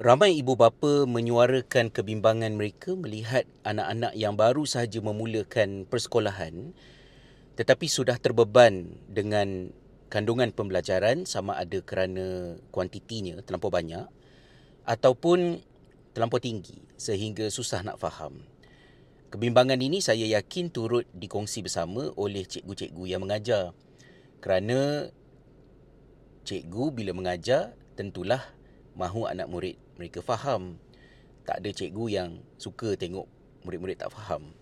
Ramai ibu bapa menyuarakan kebimbangan mereka melihat anak-anak yang baru sahaja memulakan persekolahan tetapi sudah terbeban dengan kandungan pembelajaran sama ada kerana kuantitinya terlampau banyak ataupun terlampau tinggi sehingga susah nak faham. Kebimbangan ini saya yakin turut dikongsi bersama oleh cikgu-cikgu yang mengajar. Kerana cikgu bila mengajar tentulah mahu anak murid mereka faham. Tak ada cikgu yang suka tengok murid-murid tak faham.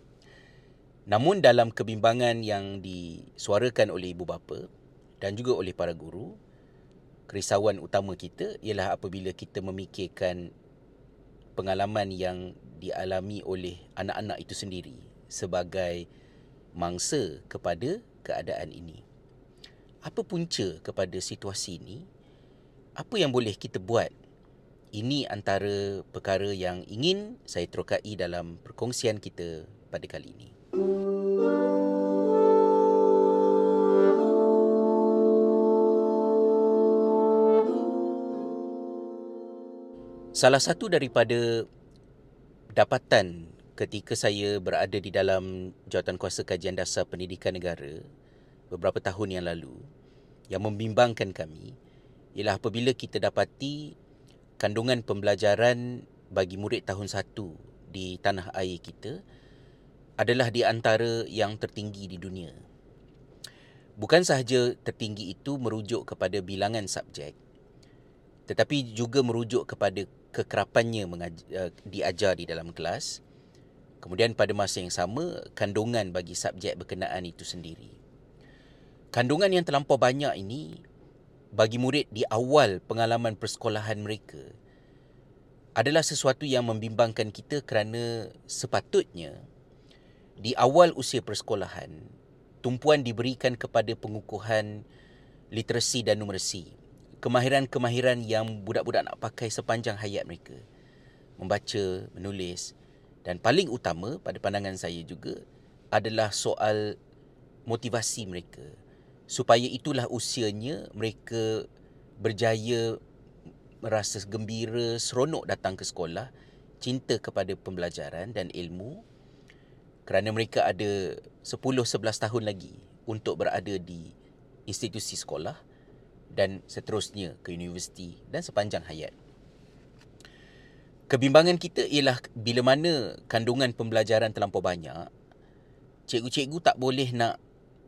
Namun dalam kebimbangan yang disuarakan oleh ibu bapa dan juga oleh para guru, kerisauan utama kita ialah apabila kita memikirkan pengalaman yang dialami oleh anak-anak itu sendiri sebagai mangsa kepada keadaan ini. Apa punca kepada situasi ini? Apa yang boleh kita buat ini antara perkara yang ingin saya terokai dalam perkongsian kita pada kali ini. Salah satu daripada dapatan ketika saya berada di dalam Jawatan Kuasa Kajian Dasar Pendidikan Negara beberapa tahun yang lalu yang membimbangkan kami ialah apabila kita dapati kandungan pembelajaran bagi murid tahun 1 di tanah air kita adalah di antara yang tertinggi di dunia. Bukan sahaja tertinggi itu merujuk kepada bilangan subjek tetapi juga merujuk kepada kekerapannya mengajar, diajar di dalam kelas. Kemudian pada masa yang sama kandungan bagi subjek berkenaan itu sendiri. Kandungan yang terlampau banyak ini bagi murid di awal pengalaman persekolahan mereka adalah sesuatu yang membimbangkan kita kerana sepatutnya di awal usia persekolahan tumpuan diberikan kepada pengukuhan literasi dan numerasi kemahiran-kemahiran yang budak-budak nak pakai sepanjang hayat mereka membaca menulis dan paling utama pada pandangan saya juga adalah soal motivasi mereka supaya itulah usianya mereka berjaya merasa gembira, seronok datang ke sekolah, cinta kepada pembelajaran dan ilmu kerana mereka ada 10-11 tahun lagi untuk berada di institusi sekolah dan seterusnya ke universiti dan sepanjang hayat. Kebimbangan kita ialah bila mana kandungan pembelajaran terlampau banyak, cikgu-cikgu tak boleh nak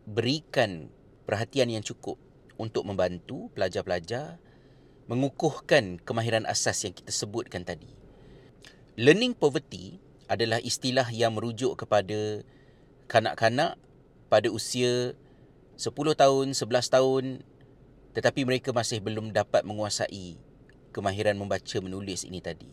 berikan perhatian yang cukup untuk membantu pelajar-pelajar mengukuhkan kemahiran asas yang kita sebutkan tadi. Learning poverty adalah istilah yang merujuk kepada kanak-kanak pada usia 10 tahun, 11 tahun tetapi mereka masih belum dapat menguasai kemahiran membaca menulis ini tadi.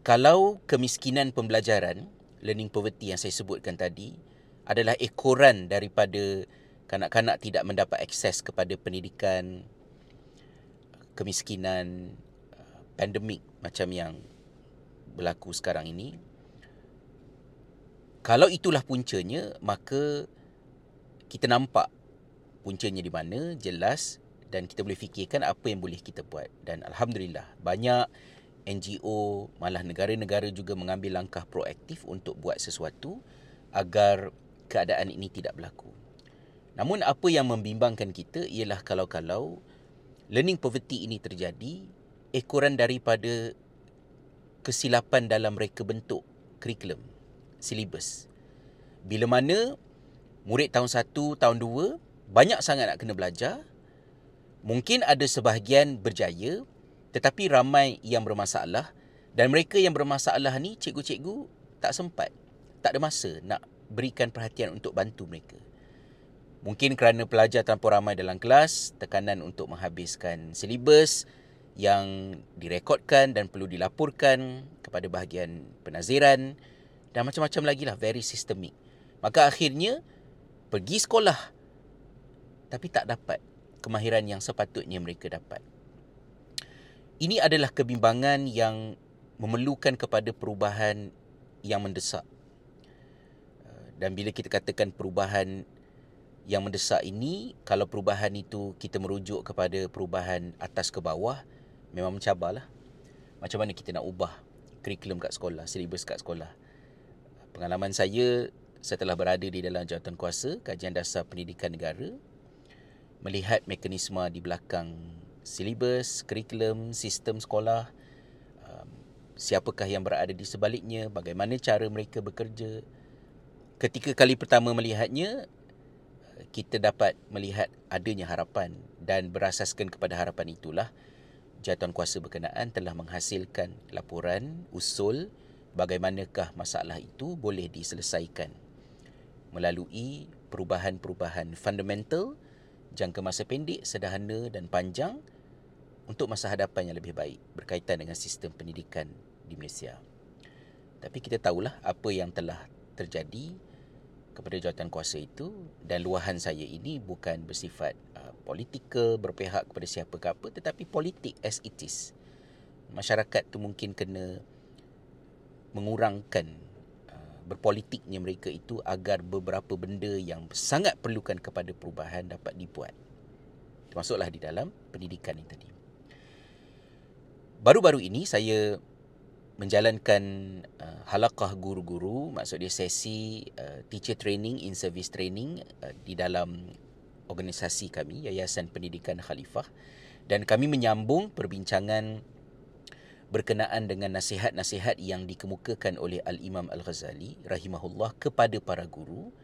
Kalau kemiskinan pembelajaran, learning poverty yang saya sebutkan tadi adalah ekoran daripada kanak-kanak tidak mendapat akses kepada pendidikan, kemiskinan, uh, pandemik macam yang berlaku sekarang ini. Kalau itulah puncanya, maka kita nampak puncanya di mana, jelas dan kita boleh fikirkan apa yang boleh kita buat. Dan Alhamdulillah, banyak NGO, malah negara-negara juga mengambil langkah proaktif untuk buat sesuatu agar keadaan ini tidak berlaku. Namun apa yang membimbangkan kita ialah kalau-kalau learning poverty ini terjadi ekoran daripada kesilapan dalam reka bentuk kurikulum, silibus. Bila mana murid tahun 1, tahun 2 banyak sangat nak kena belajar, mungkin ada sebahagian berjaya tetapi ramai yang bermasalah dan mereka yang bermasalah ni cikgu-cikgu tak sempat, tak ada masa nak berikan perhatian untuk bantu mereka. Mungkin kerana pelajar terlalu ramai dalam kelas, tekanan untuk menghabiskan silibus yang direkodkan dan perlu dilaporkan kepada bahagian penaziran dan macam-macam lagi lah, very systemic. Maka akhirnya pergi sekolah tapi tak dapat kemahiran yang sepatutnya mereka dapat. Ini adalah kebimbangan yang memerlukan kepada perubahan yang mendesak. Dan bila kita katakan perubahan yang mendesak ini kalau perubahan itu kita merujuk kepada perubahan atas ke bawah memang mencabarlah macam mana kita nak ubah kurikulum kat sekolah, silibus kat sekolah. Pengalaman saya setelah berada di dalam jawatan kuasa kajian dasar pendidikan negara melihat mekanisme di belakang silibus, kurikulum, sistem sekolah, um, siapakah yang berada di sebaliknya, bagaimana cara mereka bekerja. Ketika kali pertama melihatnya, kita dapat melihat adanya harapan dan berasaskan kepada harapan itulah jatuhan kuasa berkenaan telah menghasilkan laporan usul bagaimanakah masalah itu boleh diselesaikan melalui perubahan-perubahan fundamental jangka masa pendek, sederhana dan panjang untuk masa hadapan yang lebih baik berkaitan dengan sistem pendidikan di Malaysia. Tapi kita tahulah apa yang telah terjadi kepada jawatan kuasa itu dan luahan saya ini bukan bersifat uh, politikal berpihak kepada siapa ke apa tetapi politik as it is. Masyarakat tu mungkin kena mengurangkan berpolitiknya mereka itu agar beberapa benda yang sangat perlukan kepada perubahan dapat dibuat. Termasuklah di dalam pendidikan ini tadi. Baru-baru ini saya menjalankan uh, halakah guru-guru, maksud dia sesi uh, teacher training in service training uh, di dalam organisasi kami, Yayasan Pendidikan Khalifah. Dan kami menyambung perbincangan berkenaan dengan nasihat-nasihat yang dikemukakan oleh Al-Imam Al-Ghazali rahimahullah kepada para guru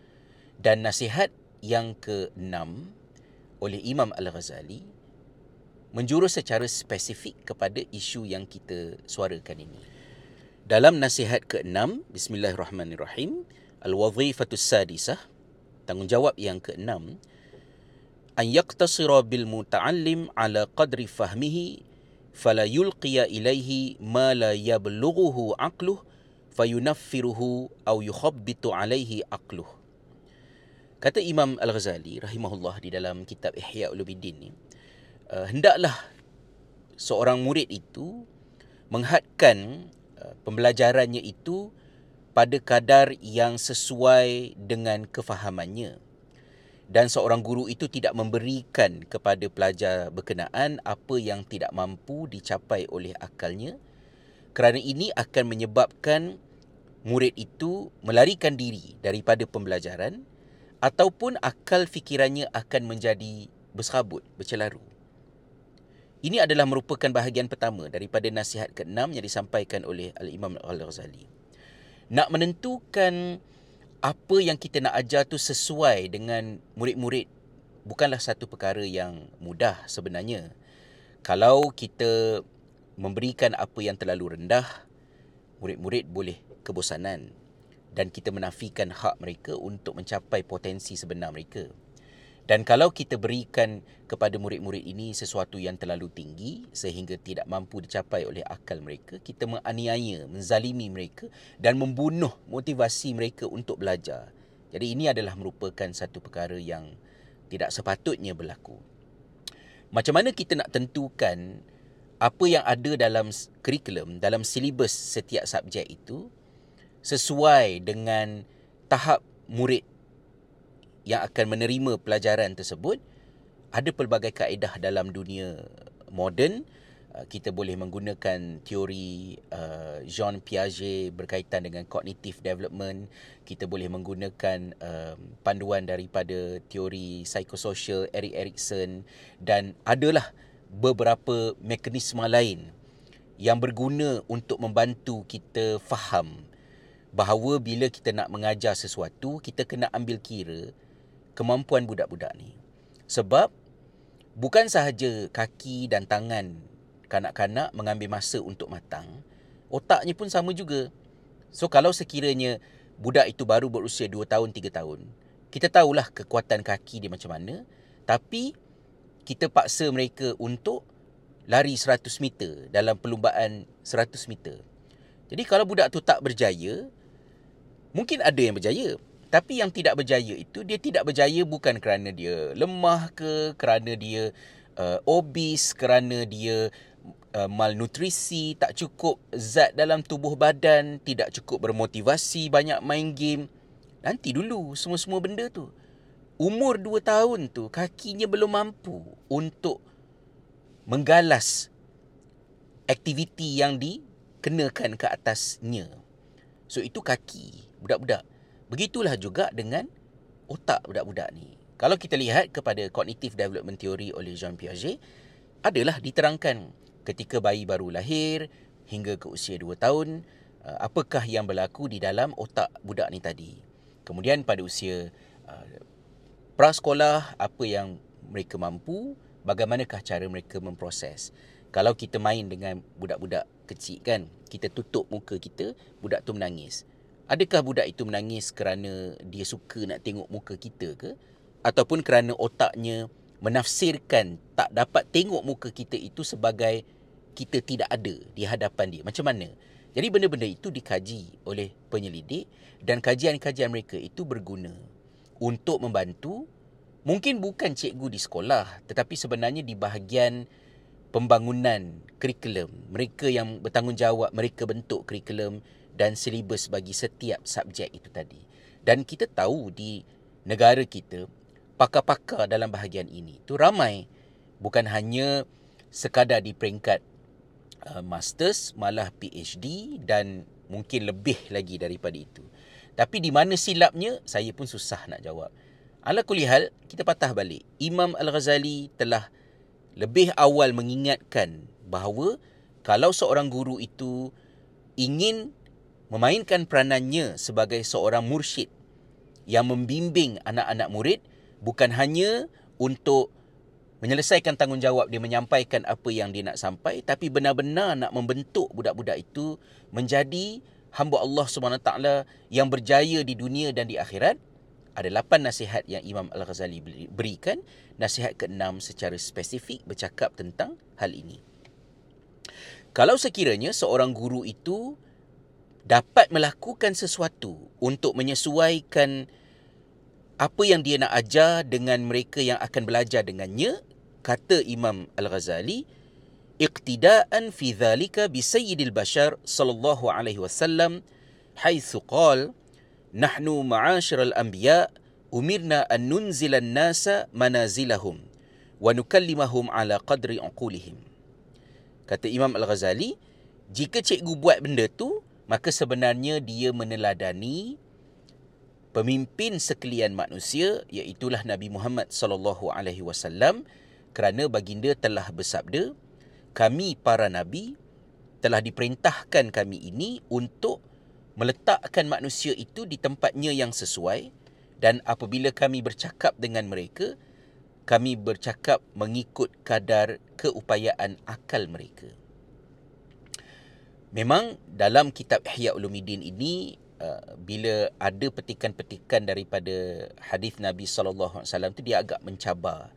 dan nasihat yang keenam oleh Imam Al-Ghazali menjurus secara spesifik kepada isu yang kita suarakan ini. Dalam nasihat keenam, Bismillahirrahmanirrahim, Al-Wazifatus Sadisah, tanggungjawab yang keenam, an yaqtasira bil muta'allim ala qadri fahmihi fala yulqiya ilaihi ma la yablughuhu aqluh fayunaffiruhu aw yukhabbitu alaihi aqluh. Kata Imam Al-Ghazali rahimahullah di dalam kitab Ihya Ulumuddin ni uh, hendaklah seorang murid itu menghadkan pembelajarannya itu pada kadar yang sesuai dengan kefahamannya dan seorang guru itu tidak memberikan kepada pelajar berkenaan apa yang tidak mampu dicapai oleh akalnya kerana ini akan menyebabkan murid itu melarikan diri daripada pembelajaran ataupun akal fikirannya akan menjadi berserabut, bercelaru. Ini adalah merupakan bahagian pertama daripada nasihat keenam yang disampaikan oleh Al-Imam Al-Ghazali. Nak menentukan apa yang kita nak ajar tu sesuai dengan murid-murid bukanlah satu perkara yang mudah sebenarnya. Kalau kita memberikan apa yang terlalu rendah, murid-murid boleh kebosanan dan kita menafikan hak mereka untuk mencapai potensi sebenar mereka. Dan kalau kita berikan kepada murid-murid ini sesuatu yang terlalu tinggi sehingga tidak mampu dicapai oleh akal mereka, kita menganiaya, menzalimi mereka dan membunuh motivasi mereka untuk belajar. Jadi ini adalah merupakan satu perkara yang tidak sepatutnya berlaku. Macam mana kita nak tentukan apa yang ada dalam kurikulum, dalam silibus setiap subjek itu sesuai dengan tahap murid yang akan menerima pelajaran tersebut ada pelbagai kaedah dalam dunia moden. Uh, kita boleh menggunakan teori uh, Jean Piaget berkaitan dengan cognitive development. Kita boleh menggunakan uh, panduan daripada teori psikososial Eric Erikson dan adalah beberapa mekanisme lain yang berguna untuk membantu kita faham bahawa bila kita nak mengajar sesuatu kita kena ambil kira kemampuan budak-budak ni. Sebab bukan sahaja kaki dan tangan kanak-kanak mengambil masa untuk matang, otaknya pun sama juga. So kalau sekiranya budak itu baru berusia 2 tahun, 3 tahun, kita tahulah kekuatan kaki dia macam mana, tapi kita paksa mereka untuk lari 100 meter dalam perlumbaan 100 meter. Jadi kalau budak tu tak berjaya, mungkin ada yang berjaya, tapi yang tidak berjaya itu dia tidak berjaya bukan kerana dia lemah ke, kerana dia uh, obes, kerana dia uh, malnutrisi, tak cukup zat dalam tubuh badan, tidak cukup bermotivasi, banyak main game. Nanti dulu semua-semua benda tu. Umur 2 tahun tu kakinya belum mampu untuk menggalas aktiviti yang dikenakan ke atasnya. So itu kaki budak-budak. Begitulah juga dengan otak budak-budak ni. Kalau kita lihat kepada cognitive development theory oleh Jean Piaget, adalah diterangkan ketika bayi baru lahir hingga ke usia 2 tahun, uh, apakah yang berlaku di dalam otak budak ni tadi. Kemudian pada usia uh, prasekolah, apa yang mereka mampu, bagaimanakah cara mereka memproses. Kalau kita main dengan budak-budak kecil kan, kita tutup muka kita, budak tu menangis. Adakah budak itu menangis kerana dia suka nak tengok muka kita ke? Ataupun kerana otaknya menafsirkan tak dapat tengok muka kita itu sebagai kita tidak ada di hadapan dia. Macam mana? Jadi benda-benda itu dikaji oleh penyelidik dan kajian-kajian mereka itu berguna untuk membantu mungkin bukan cikgu di sekolah tetapi sebenarnya di bahagian pembangunan kurikulum. Mereka yang bertanggungjawab, mereka bentuk kurikulum dan silibus bagi setiap subjek itu tadi. Dan kita tahu di negara kita, pakar-pakar dalam bahagian ini tu ramai. Bukan hanya sekadar di peringkat uh, masters, malah PhD dan mungkin lebih lagi daripada itu. Tapi di mana silapnya, saya pun susah nak jawab. Ala kulihal, kita patah balik. Imam Al-Ghazali telah lebih awal mengingatkan bahawa kalau seorang guru itu ingin memainkan peranannya sebagai seorang mursyid yang membimbing anak-anak murid bukan hanya untuk menyelesaikan tanggungjawab dia menyampaikan apa yang dia nak sampai tapi benar-benar nak membentuk budak-budak itu menjadi hamba Allah taala yang berjaya di dunia dan di akhirat ada lapan nasihat yang Imam Al-Ghazali berikan. Nasihat keenam secara spesifik bercakap tentang hal ini. Kalau sekiranya seorang guru itu dapat melakukan sesuatu untuk menyesuaikan apa yang dia nak ajar dengan mereka yang akan belajar dengannya, kata Imam Al-Ghazali, iqtidaan fi dhalika bi sayyidil bashar sallallahu alaihi wasallam haitsu qala nahnu ma'asyiral anbiya umirna an nunzila an-nasa manazilahum wa nukallimahum ala qadri uqulihim kata Imam Al-Ghazali jika cikgu buat benda tu maka sebenarnya dia meneladani pemimpin sekalian manusia iaitu Nabi Muhammad sallallahu alaihi wasallam kerana baginda telah bersabda kami para nabi telah diperintahkan kami ini untuk meletakkan manusia itu di tempatnya yang sesuai. Dan apabila kami bercakap dengan mereka kami bercakap mengikut kadar keupayaan akal mereka memang dalam kitab Ihya Ulumuddin ini uh, bila ada petikan-petikan daripada hadis Nabi sallallahu alaihi wasallam tu dia agak mencabar.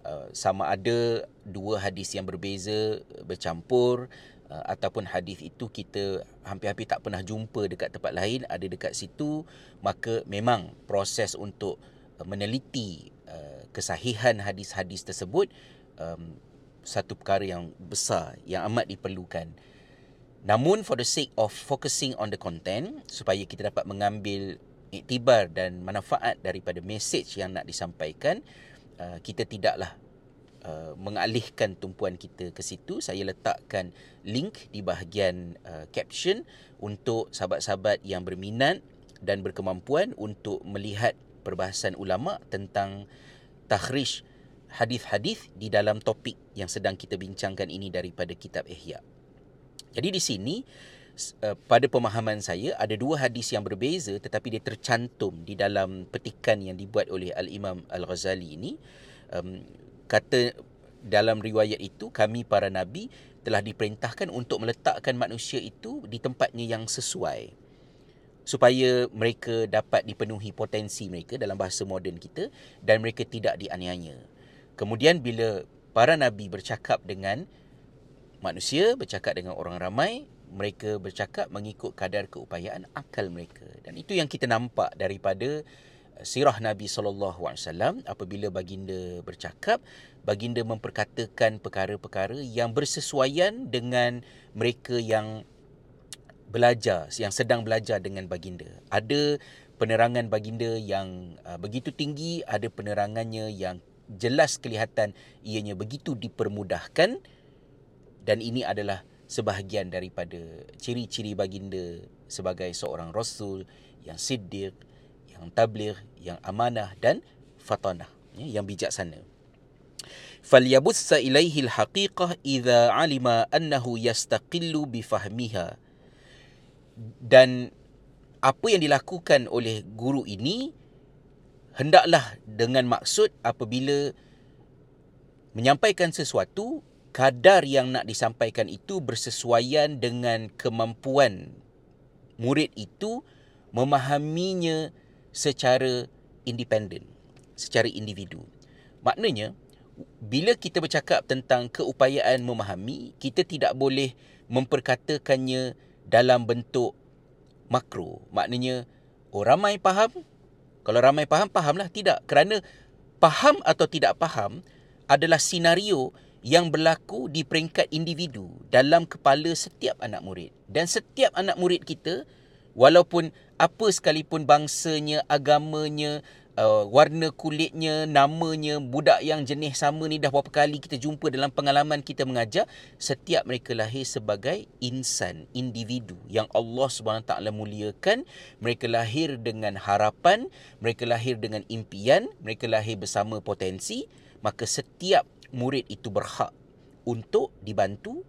Uh, sama ada dua hadis yang berbeza bercampur uh, ataupun hadis itu kita hampir-hampir tak pernah jumpa dekat tempat lain ada dekat situ. Maka memang proses untuk uh, meneliti uh, kesahihan hadis-hadis tersebut um, satu perkara yang besar yang amat diperlukan namun for the sake of focusing on the content supaya kita dapat mengambil iktibar dan manfaat daripada message yang nak disampaikan uh, kita tidaklah Uh, mengalihkan tumpuan kita ke situ saya letakkan link di bahagian uh, caption untuk sahabat-sahabat yang berminat dan berkemampuan untuk melihat perbahasan ulama tentang takhrij hadis-hadis di dalam topik yang sedang kita bincangkan ini daripada kitab Ihya. Jadi di sini uh, pada pemahaman saya ada dua hadis yang berbeza tetapi dia tercantum di dalam petikan yang dibuat oleh Al-Imam Al-Ghazali ini kata dalam riwayat itu kami para nabi telah diperintahkan untuk meletakkan manusia itu di tempatnya yang sesuai supaya mereka dapat dipenuhi potensi mereka dalam bahasa moden kita dan mereka tidak dianiaya. Kemudian bila para nabi bercakap dengan manusia, bercakap dengan orang ramai, mereka bercakap mengikut kadar keupayaan akal mereka. Dan itu yang kita nampak daripada sirah Nabi sallallahu alaihi wasallam apabila baginda bercakap baginda memperkatakan perkara-perkara yang bersesuaian dengan mereka yang belajar yang sedang belajar dengan baginda ada penerangan baginda yang uh, begitu tinggi ada penerangannya yang jelas kelihatan ianya begitu dipermudahkan dan ini adalah sebahagian daripada ciri-ciri baginda sebagai seorang rasul yang siddiq, yang tabligh, yang amanah dan fatanah, ya, yang bijaksana. Falyabussa ilaihi al-haqiqah idza alima annahu yastaqillu bifahmiha. Dan apa yang dilakukan oleh guru ini hendaklah dengan maksud apabila menyampaikan sesuatu kadar yang nak disampaikan itu bersesuaian dengan kemampuan murid itu memahaminya secara independen, secara individu. Maknanya, bila kita bercakap tentang keupayaan memahami, kita tidak boleh memperkatakannya dalam bentuk makro. Maknanya, oh ramai faham? Kalau ramai faham, fahamlah. Tidak. Kerana faham atau tidak faham adalah senario yang berlaku di peringkat individu dalam kepala setiap anak murid. Dan setiap anak murid kita, walaupun apa sekalipun bangsanya, agamanya, uh, warna kulitnya, namanya, budak yang jenis sama ni dah berapa kali kita jumpa dalam pengalaman kita mengajar, setiap mereka lahir sebagai insan, individu yang Allah SWT muliakan. Mereka lahir dengan harapan, mereka lahir dengan impian, mereka lahir bersama potensi, maka setiap murid itu berhak untuk dibantu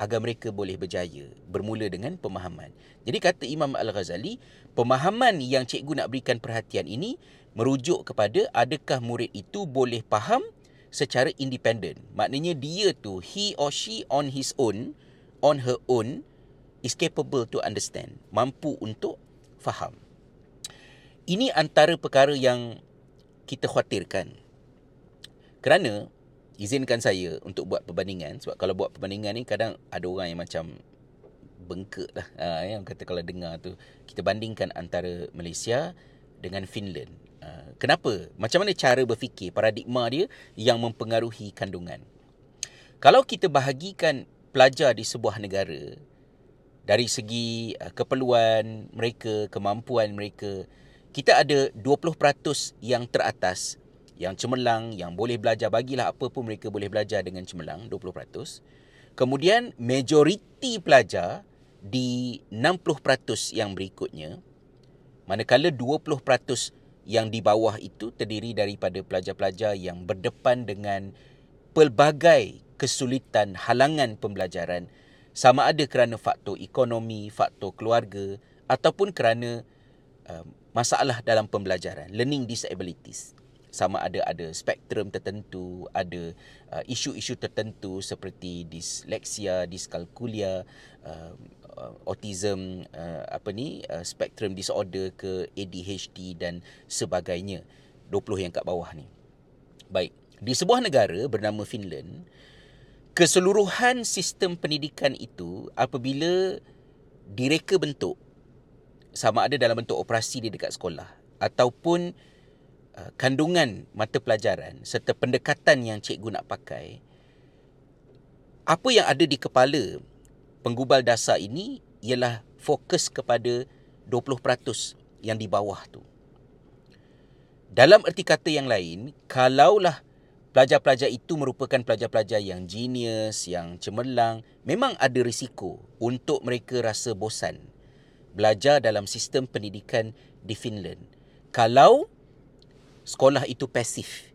agar mereka boleh berjaya bermula dengan pemahaman. Jadi kata Imam Al-Ghazali, pemahaman yang cikgu nak berikan perhatian ini merujuk kepada adakah murid itu boleh faham secara independen. Maknanya dia tu he or she on his own, on her own is capable to understand, mampu untuk faham. Ini antara perkara yang kita khawatirkan. Kerana izinkan saya untuk buat perbandingan sebab kalau buat perbandingan ni kadang ada orang yang macam bengkak lah ha, yang kata kalau dengar tu kita bandingkan antara Malaysia dengan Finland. Ha, kenapa? Macam mana cara berfikir paradigma dia yang mempengaruhi kandungan? Kalau kita bahagikan pelajar di sebuah negara dari segi uh, keperluan mereka, kemampuan mereka, kita ada 20% yang teratas yang cemerlang, yang boleh belajar, bagilah apa pun mereka boleh belajar dengan cemerlang, 20%. Kemudian, majoriti pelajar di 60% yang berikutnya, manakala 20% yang di bawah itu terdiri daripada pelajar-pelajar yang berdepan dengan pelbagai kesulitan halangan pembelajaran sama ada kerana faktor ekonomi, faktor keluarga ataupun kerana uh, masalah dalam pembelajaran, learning disabilities sama ada ada spektrum tertentu, ada uh, isu-isu tertentu seperti disleksia, diskalkulia, uh, uh, autism, uh, apa ni, uh, spectrum disorder ke ADHD dan sebagainya. 20 yang kat bawah ni. Baik, di sebuah negara bernama Finland, keseluruhan sistem pendidikan itu apabila direka bentuk sama ada dalam bentuk operasi di dekat sekolah ataupun kandungan mata pelajaran serta pendekatan yang cikgu nak pakai apa yang ada di kepala penggubal dasar ini ialah fokus kepada 20% yang di bawah tu. Dalam erti kata yang lain kalaulah pelajar-pelajar itu merupakan pelajar-pelajar yang genius yang cemerlang memang ada risiko untuk mereka rasa bosan belajar dalam sistem pendidikan di Finland. Kalau sekolah itu pasif.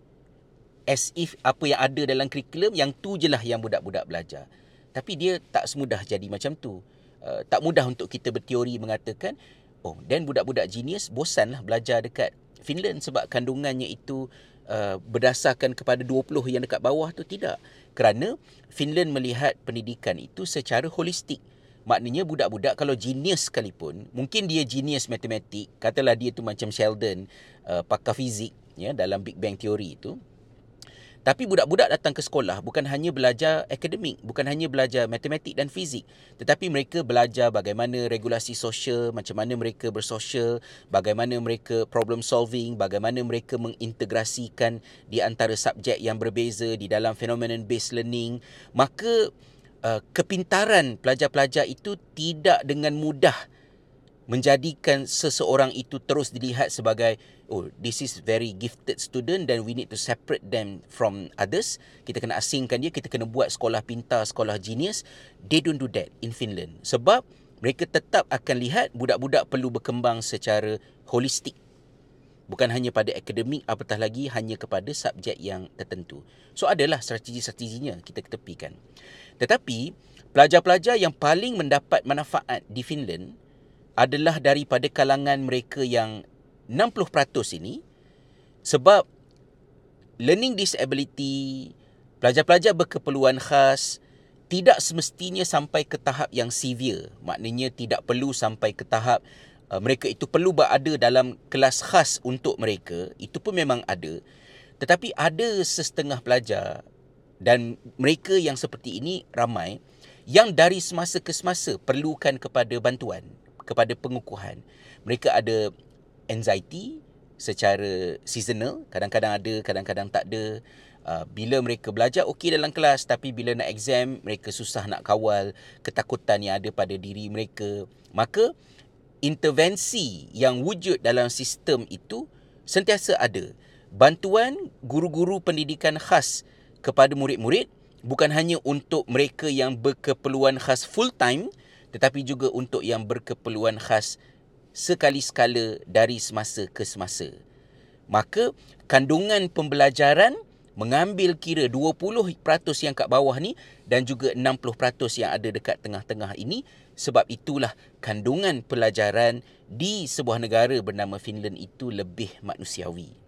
As if apa yang ada dalam kurikulum yang tu je lah yang budak-budak belajar. Tapi dia tak semudah jadi macam tu. Uh, tak mudah untuk kita berteori mengatakan, oh dan budak-budak genius bosanlah belajar dekat Finland sebab kandungannya itu uh, berdasarkan kepada 20 yang dekat bawah tu tidak. Kerana Finland melihat pendidikan itu secara holistik. Maknanya budak-budak kalau genius sekalipun, mungkin dia genius matematik, katalah dia tu macam Sheldon, uh, pakar fizik ya dalam Big Bang Theory itu. Tapi budak-budak datang ke sekolah bukan hanya belajar akademik, bukan hanya belajar matematik dan fizik, tetapi mereka belajar bagaimana regulasi sosial, macam mana mereka bersosial, bagaimana mereka problem solving, bagaimana mereka mengintegrasikan di antara subjek yang berbeza di dalam phenomenon based learning. Maka uh, kepintaran pelajar-pelajar itu tidak dengan mudah menjadikan seseorang itu terus dilihat sebagai oh this is very gifted student then we need to separate them from others. Kita kena asingkan dia kita kena buat sekolah pintar sekolah genius. They don't do that in Finland. Sebab mereka tetap akan lihat budak-budak perlu berkembang secara holistik. Bukan hanya pada akademik apatah lagi hanya kepada subjek yang tertentu. So adalah strategi-strateginya kita ketepikan tetapi pelajar-pelajar yang paling mendapat manfaat di Finland adalah daripada kalangan mereka yang 60% ini sebab learning disability, pelajar-pelajar berkeperluan khas tidak semestinya sampai ke tahap yang severe. Maknanya tidak perlu sampai ke tahap uh, mereka itu perlu berada dalam kelas khas untuk mereka. Itu pun memang ada. Tetapi ada sesetengah pelajar dan mereka yang seperti ini ramai yang dari semasa ke semasa perlukan kepada bantuan kepada pengukuhan. Mereka ada anxiety secara seasonal, kadang-kadang ada, kadang-kadang tak ada. Uh, bila mereka belajar okey dalam kelas tapi bila nak exam mereka susah nak kawal ketakutan yang ada pada diri mereka. Maka intervensi yang wujud dalam sistem itu sentiasa ada. Bantuan guru-guru pendidikan khas kepada murid-murid bukan hanya untuk mereka yang berkeperluan khas full time tetapi juga untuk yang berkeperluan khas sekali sekala dari semasa ke semasa. Maka kandungan pembelajaran mengambil kira 20% yang kat bawah ni dan juga 60% yang ada dekat tengah-tengah ini sebab itulah kandungan pelajaran di sebuah negara bernama Finland itu lebih manusiawi.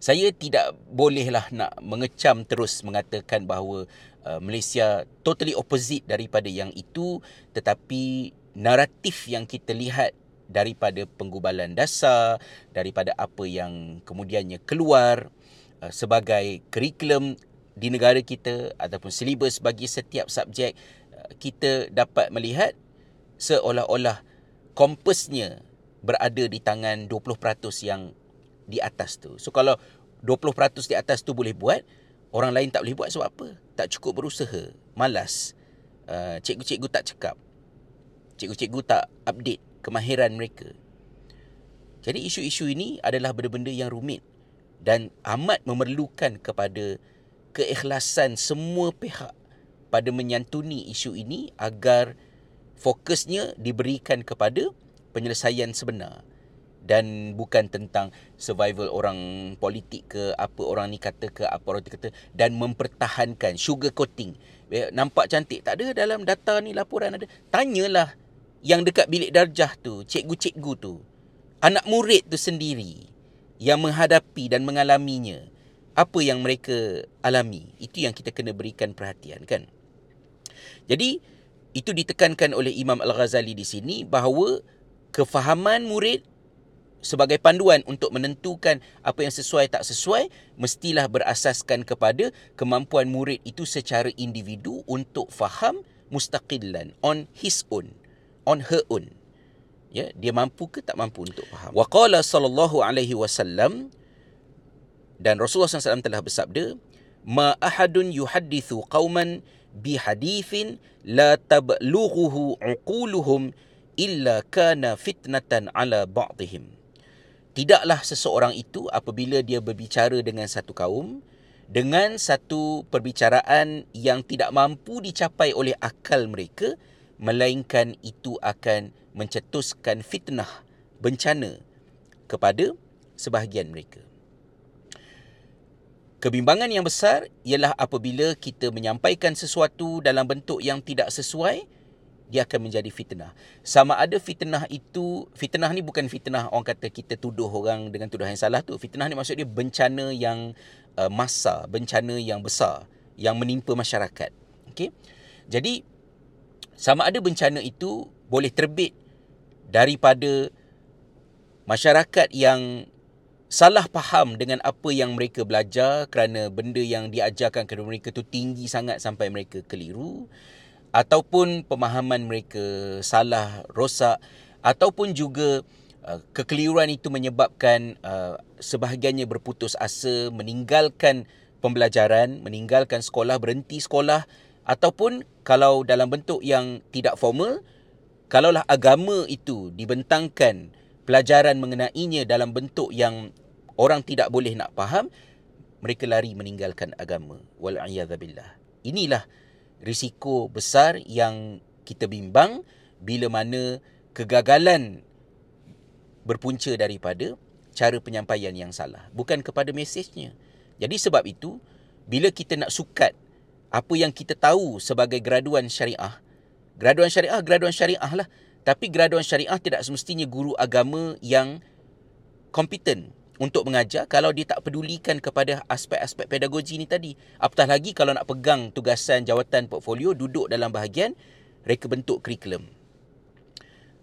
Saya tidak bolehlah nak mengecam terus mengatakan bahawa Uh, Malaysia totally opposite daripada yang itu tetapi naratif yang kita lihat daripada penggubalan dasar daripada apa yang kemudiannya keluar uh, sebagai kurikulum di negara kita ataupun silibus bagi setiap subjek uh, kita dapat melihat seolah-olah kompasnya berada di tangan 20% yang di atas tu. So kalau 20% di atas tu boleh buat, Orang lain tak boleh buat sebab apa? Tak cukup berusaha. Malas. Uh, cikgu-cikgu tak cekap. Cikgu-cikgu tak update kemahiran mereka. Jadi isu-isu ini adalah benda-benda yang rumit dan amat memerlukan kepada keikhlasan semua pihak pada menyantuni isu ini agar fokusnya diberikan kepada penyelesaian sebenar dan bukan tentang survival orang politik ke apa orang ni kata ke apa orang ni kata dan mempertahankan sugar coating. Eh, nampak cantik? Tak ada. Dalam data ni laporan ada. Tanyalah yang dekat bilik darjah tu cikgu-cikgu tu. Anak murid tu sendiri yang menghadapi dan mengalaminya. Apa yang mereka alami? Itu yang kita kena berikan perhatian kan? Jadi itu ditekankan oleh Imam Al-Ghazali di sini bahawa kefahaman murid sebagai panduan untuk menentukan apa yang sesuai tak sesuai mestilah berasaskan kepada kemampuan murid itu secara individu untuk faham mustaqillan on his own on her own. Ya dia mampu ke tak mampu untuk faham? Wa qala sallallahu alaihi wasallam dan Rasulullah SAW telah bersabda ma ahadun yuhaddithu qauman bi hadithin la tablughuhu uquluhum illa kana fitnatan ala ba'dihim tidaklah seseorang itu apabila dia berbicara dengan satu kaum dengan satu perbicaraan yang tidak mampu dicapai oleh akal mereka melainkan itu akan mencetuskan fitnah bencana kepada sebahagian mereka. Kebimbangan yang besar ialah apabila kita menyampaikan sesuatu dalam bentuk yang tidak sesuai dia akan menjadi fitnah. Sama ada fitnah itu, fitnah ni bukan fitnah orang kata kita tuduh orang dengan tuduhan yang salah tu. Fitnah ni maksud dia bencana yang uh, masa, bencana yang besar yang menimpa masyarakat. Okey. Jadi sama ada bencana itu boleh terbit daripada masyarakat yang salah faham dengan apa yang mereka belajar kerana benda yang diajarkan kepada mereka tu tinggi sangat sampai mereka keliru ataupun pemahaman mereka salah rosak ataupun juga uh, kekeliruan itu menyebabkan uh, sebahagiannya berputus asa meninggalkan pembelajaran meninggalkan sekolah berhenti sekolah ataupun kalau dalam bentuk yang tidak formal kalaulah agama itu dibentangkan pelajaran mengenainya dalam bentuk yang orang tidak boleh nak faham, mereka lari meninggalkan agama. Wal'iyadzabillah. Inilah risiko besar yang kita bimbang bila mana kegagalan berpunca daripada cara penyampaian yang salah. Bukan kepada mesejnya. Jadi sebab itu, bila kita nak sukat apa yang kita tahu sebagai graduan syariah, graduan syariah, graduan syariah lah. Tapi graduan syariah tidak semestinya guru agama yang kompeten untuk mengajar kalau dia tak pedulikan kepada aspek-aspek pedagogi ni tadi. Apatah lagi kalau nak pegang tugasan jawatan portfolio duduk dalam bahagian reka bentuk kurikulum.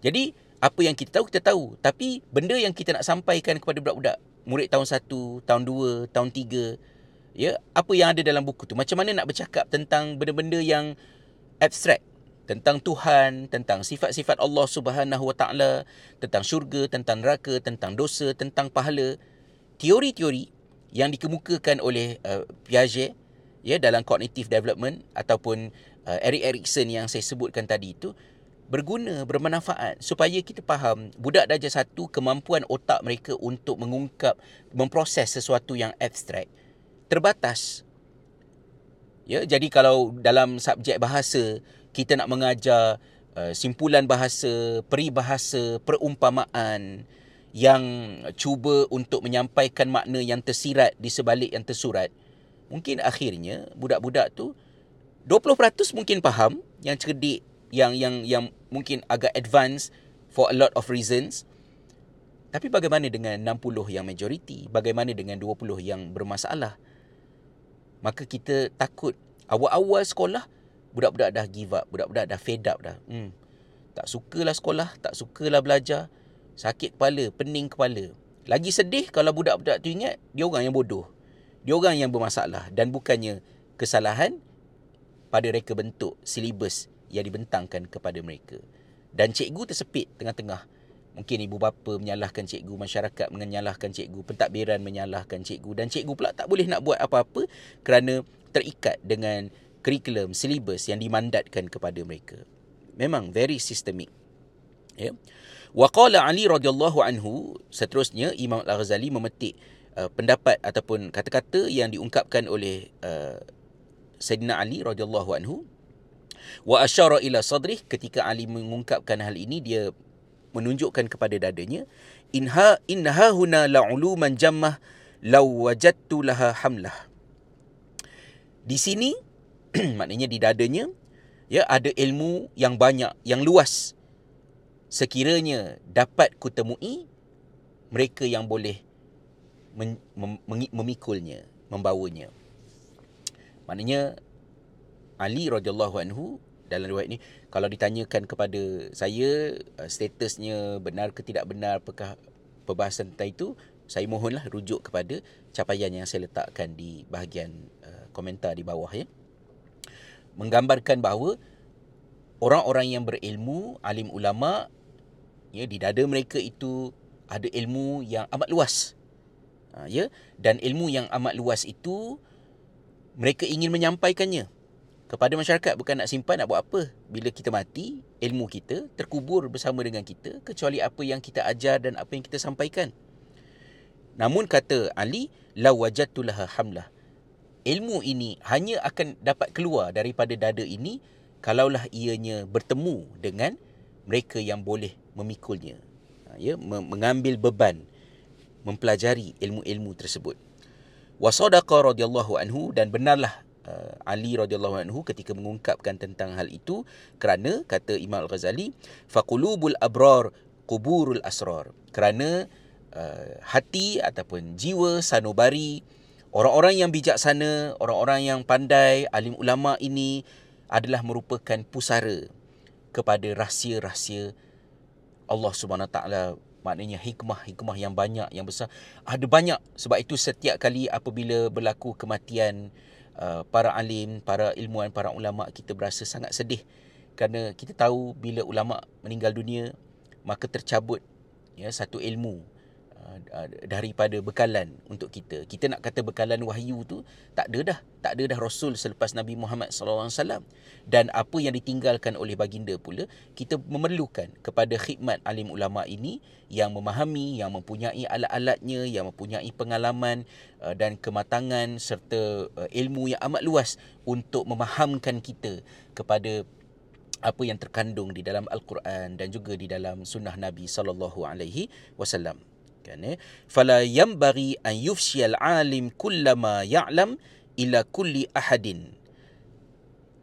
Jadi, apa yang kita tahu, kita tahu. Tapi, benda yang kita nak sampaikan kepada budak-budak, murid tahun 1, tahun 2, tahun 3, ya, apa yang ada dalam buku tu. Macam mana nak bercakap tentang benda-benda yang abstrak tentang Tuhan, tentang sifat-sifat Allah Subhanahu Wa Taala, tentang syurga, tentang neraka, tentang dosa, tentang pahala. Teori-teori yang dikemukakan oleh uh, Piaget ya dalam cognitive development ataupun uh, Eric Erikson yang saya sebutkan tadi itu berguna, bermanfaat supaya kita faham budak darjah satu kemampuan otak mereka untuk mengungkap, memproses sesuatu yang abstrak terbatas. Ya, jadi kalau dalam subjek bahasa kita nak mengajar uh, simpulan bahasa, peribahasa, perumpamaan yang cuba untuk menyampaikan makna yang tersirat di sebalik yang tersurat, mungkin akhirnya budak-budak tu 20% mungkin faham yang cerdik yang yang yang mungkin agak advance for a lot of reasons. Tapi bagaimana dengan 60 yang majoriti? Bagaimana dengan 20 yang bermasalah? Maka kita takut awal-awal sekolah budak-budak dah give up, budak-budak dah fed up dah. Hmm. Tak sukalah sekolah, tak sukalah belajar, sakit kepala, pening kepala. Lagi sedih kalau budak-budak tu ingat dia orang yang bodoh. Dia orang yang bermasalah dan bukannya kesalahan pada reka bentuk silibus yang dibentangkan kepada mereka. Dan cikgu tersepit tengah-tengah. Mungkin ibu bapa menyalahkan cikgu, masyarakat menyalahkan cikgu, pentadbiran menyalahkan cikgu dan cikgu pula tak boleh nak buat apa-apa kerana terikat dengan kurikulum, silibus yang dimandatkan kepada mereka. Memang very systemic. Ya. Wa qala Ali radhiyallahu anhu, seterusnya Imam Al-Ghazali memetik uh, pendapat ataupun kata-kata yang diungkapkan oleh uh, Sayyidina Ali radhiyallahu anhu wa asyara ila sadrih ketika Ali mengungkapkan hal ini dia menunjukkan kepada dadanya inha inha huna la uluman jammah law wajadtu laha hamlah di sini maknanya di dadanya ya ada ilmu yang banyak yang luas. Sekiranya dapat kutemui mereka yang boleh mem- mem- memikulnya membawanya. Maknanya Ali radhiyallahu anhu dalam riwayat ini kalau ditanyakan kepada saya uh, statusnya benar ke tidak benar apakah perbahasan tentang itu saya mohonlah rujuk kepada capaian yang saya letakkan di bahagian uh, komentar di bawah ya menggambarkan bahawa orang-orang yang berilmu, alim ulama, ya di dada mereka itu ada ilmu yang amat luas. Ha, ya dan ilmu yang amat luas itu mereka ingin menyampaikannya kepada masyarakat. Bukan nak simpan nak buat apa. Bila kita mati ilmu kita terkubur bersama dengan kita kecuali apa yang kita ajar dan apa yang kita sampaikan. Namun kata Ali la wajadtu laha hamlah ilmu ini hanya akan dapat keluar daripada dada ini kalaulah ianya bertemu dengan mereka yang boleh memikulnya. Ha, ya mengambil beban mempelajari ilmu-ilmu tersebut. Wa sadaqa radhiyallahu anhu dan benarlah uh, Ali radhiyallahu anhu ketika mengungkapkan tentang hal itu kerana kata Imam Al-Ghazali faqulubul abrar quburul asrar. Kerana uh, hati ataupun jiwa sanubari Orang-orang yang bijaksana, orang-orang yang pandai, alim ulama ini adalah merupakan pusara kepada rahsia-rahsia Allah Subhanahu taala. Maknanya hikmah-hikmah yang banyak yang besar. Ada banyak. Sebab itu setiap kali apabila berlaku kematian uh, para alim para ilmuan para ulama kita berasa sangat sedih. Kerana kita tahu bila ulama meninggal dunia maka tercabut ya satu ilmu daripada bekalan untuk kita. Kita nak kata bekalan wahyu tu tak ada dah. Tak ada dah Rasul selepas Nabi Muhammad SAW. Dan apa yang ditinggalkan oleh baginda pula, kita memerlukan kepada khidmat alim ulama ini yang memahami, yang mempunyai alat-alatnya, yang mempunyai pengalaman uh, dan kematangan serta ilmu yang amat luas untuk memahamkan kita kepada apa yang terkandung di dalam al-Quran dan juga di dalam sunnah Nabi sallallahu alaihi wasallam kan eh fala yambari an yufshiyal alim kullama ya'lam ila kulli ahadin.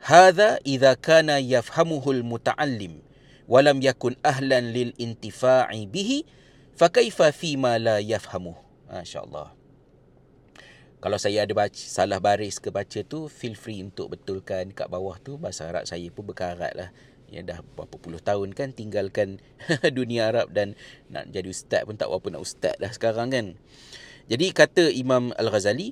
Hadha idza kana yafhamuhu al-muta'allim wa lam yakun ahlan lil intifa'i bihi fa kaifa fi ma la yafhamu masyaallah. Kalau saya ada baca salah baris ke baca tu feel free untuk betulkan kat bawah tu. Bahasa Arab saya pun berkarat lah ya dah berapa puluh tahun kan tinggalkan dunia Arab dan nak jadi ustaz pun tak apa nak ustaz dah sekarang kan. Jadi kata Imam Al-Ghazali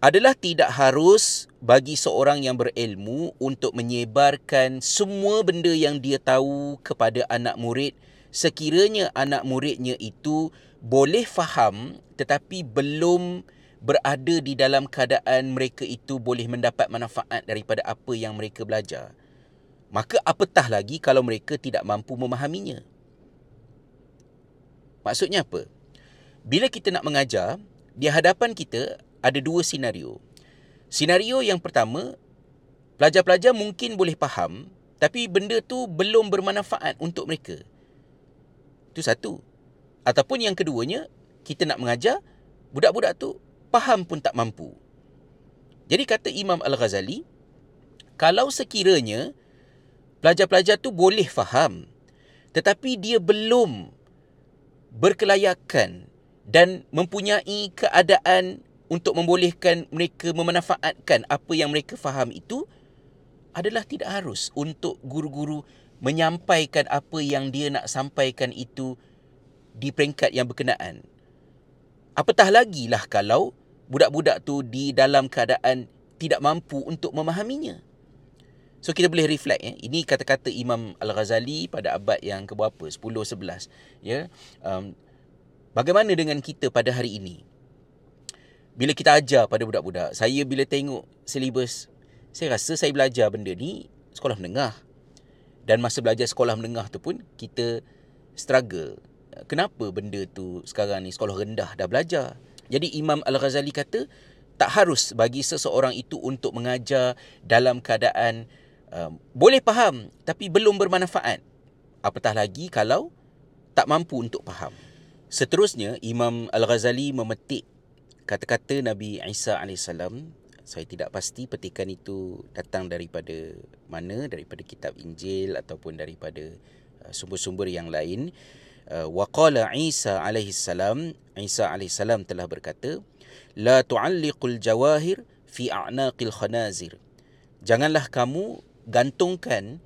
adalah tidak harus bagi seorang yang berilmu untuk menyebarkan semua benda yang dia tahu kepada anak murid sekiranya anak muridnya itu boleh faham tetapi belum berada di dalam keadaan mereka itu boleh mendapat manfaat daripada apa yang mereka belajar. Maka apatah lagi kalau mereka tidak mampu memahaminya. Maksudnya apa? Bila kita nak mengajar, di hadapan kita ada dua senario. Senario yang pertama, pelajar-pelajar mungkin boleh faham tapi benda tu belum bermanfaat untuk mereka. Itu satu. Ataupun yang keduanya, kita nak mengajar, budak-budak tu faham pun tak mampu. Jadi kata Imam Al-Ghazali, kalau sekiranya pelajar-pelajar tu boleh faham tetapi dia belum berkelayakan dan mempunyai keadaan untuk membolehkan mereka memanfaatkan apa yang mereka faham itu adalah tidak harus untuk guru-guru menyampaikan apa yang dia nak sampaikan itu di peringkat yang berkenaan. Apatah lagi lah kalau budak-budak tu di dalam keadaan tidak mampu untuk memahaminya. So kita boleh reflect eh. Ini kata-kata Imam Al-Ghazali pada abad yang keberapa? 10 11 ya. Um, bagaimana dengan kita pada hari ini? Bila kita ajar pada budak-budak, saya bila tengok silibus, saya rasa saya belajar benda ni sekolah menengah. Dan masa belajar sekolah menengah tu pun kita struggle. Kenapa benda tu sekarang ni sekolah rendah dah belajar? Jadi Imam Al-Ghazali kata tak harus bagi seseorang itu untuk mengajar dalam keadaan Um, boleh faham tapi belum bermanfaat. Apatah lagi kalau tak mampu untuk faham. Seterusnya Imam Al-Ghazali memetik kata-kata Nabi Isa AS. Saya tidak pasti petikan itu datang daripada mana, daripada kitab Injil ataupun daripada uh, sumber-sumber yang lain. Uh, waqala Isa AS, Isa AS telah berkata, La tu'alliqul jawahir fi a'naqil khanazir. Janganlah kamu gantungkan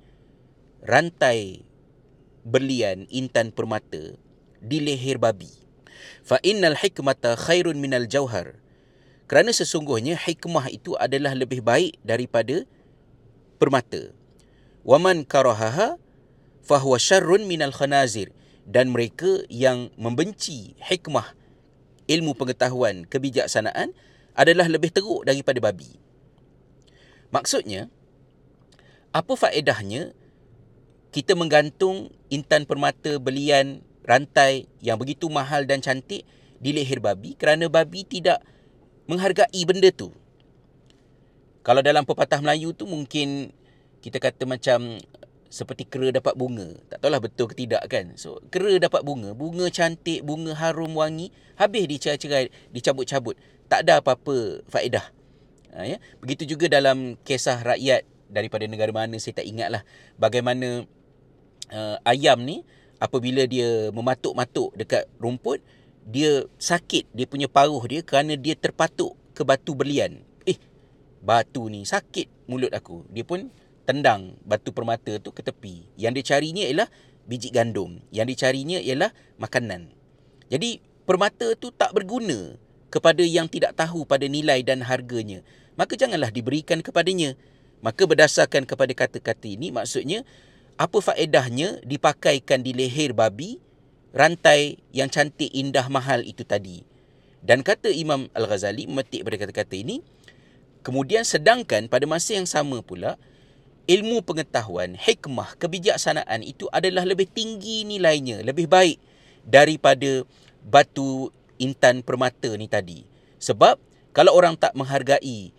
rantai berlian intan permata di leher babi. Fa innal hikmata khairun minal jauhar. Kerana sesungguhnya hikmah itu adalah lebih baik daripada permata. Waman karahaha fahuwa syarrun minal khanazir. Dan mereka yang membenci hikmah ilmu pengetahuan kebijaksanaan adalah lebih teruk daripada babi. Maksudnya, apa faedahnya kita menggantung intan permata belian rantai yang begitu mahal dan cantik di leher babi kerana babi tidak menghargai benda tu. Kalau dalam pepatah Melayu tu mungkin kita kata macam seperti kera dapat bunga. Tak tahulah betul ke tidak kan. So kera dapat bunga, bunga cantik, bunga harum wangi, habis dicerai-cerai, dicabut-cabut. Tak ada apa-apa faedah. Ha, ya? Begitu juga dalam kisah rakyat daripada negara mana saya tak ingat lah bagaimana uh, ayam ni apabila dia mematuk-matuk dekat rumput dia sakit dia punya paruh dia kerana dia terpatuk ke batu berlian. Eh batu ni sakit mulut aku. Dia pun tendang batu permata tu ke tepi. Yang dia carinya ialah biji gandum. Yang dicarinya ialah makanan. Jadi permata tu tak berguna kepada yang tidak tahu pada nilai dan harganya. Maka janganlah diberikan kepadanya Maka berdasarkan kepada kata-kata ini maksudnya apa faedahnya dipakaikan di leher babi rantai yang cantik, indah, mahal itu tadi. Dan kata Imam Al-Ghazali memetik pada kata-kata ini, kemudian sedangkan pada masa yang sama pula, ilmu pengetahuan, hikmah, kebijaksanaan itu adalah lebih tinggi nilainya, lebih baik daripada batu intan permata ni tadi. Sebab kalau orang tak menghargai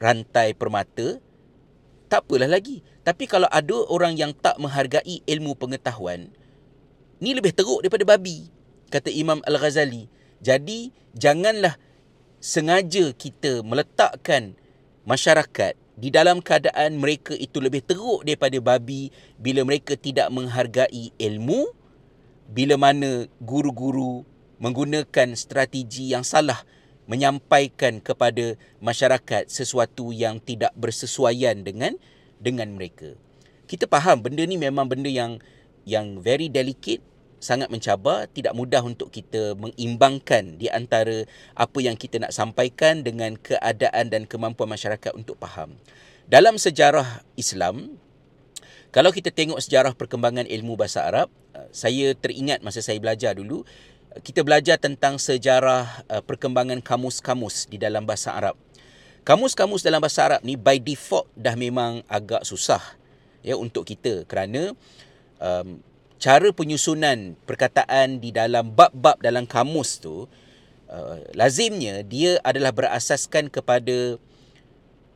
rantai permata, tak apalah lagi. Tapi kalau ada orang yang tak menghargai ilmu pengetahuan, ni lebih teruk daripada babi, kata Imam Al-Ghazali. Jadi, janganlah sengaja kita meletakkan masyarakat di dalam keadaan mereka itu lebih teruk daripada babi bila mereka tidak menghargai ilmu, bila mana guru-guru menggunakan strategi yang salah menyampaikan kepada masyarakat sesuatu yang tidak bersesuaian dengan dengan mereka. Kita faham benda ni memang benda yang yang very delicate sangat mencabar, tidak mudah untuk kita mengimbangkan di antara apa yang kita nak sampaikan dengan keadaan dan kemampuan masyarakat untuk faham. Dalam sejarah Islam, kalau kita tengok sejarah perkembangan ilmu bahasa Arab, saya teringat masa saya belajar dulu, kita belajar tentang sejarah uh, perkembangan kamus-kamus di dalam bahasa Arab. Kamus-kamus dalam bahasa Arab ni by default dah memang agak susah ya untuk kita kerana um, cara penyusunan perkataan di dalam bab-bab dalam kamus tu uh, lazimnya dia adalah berasaskan kepada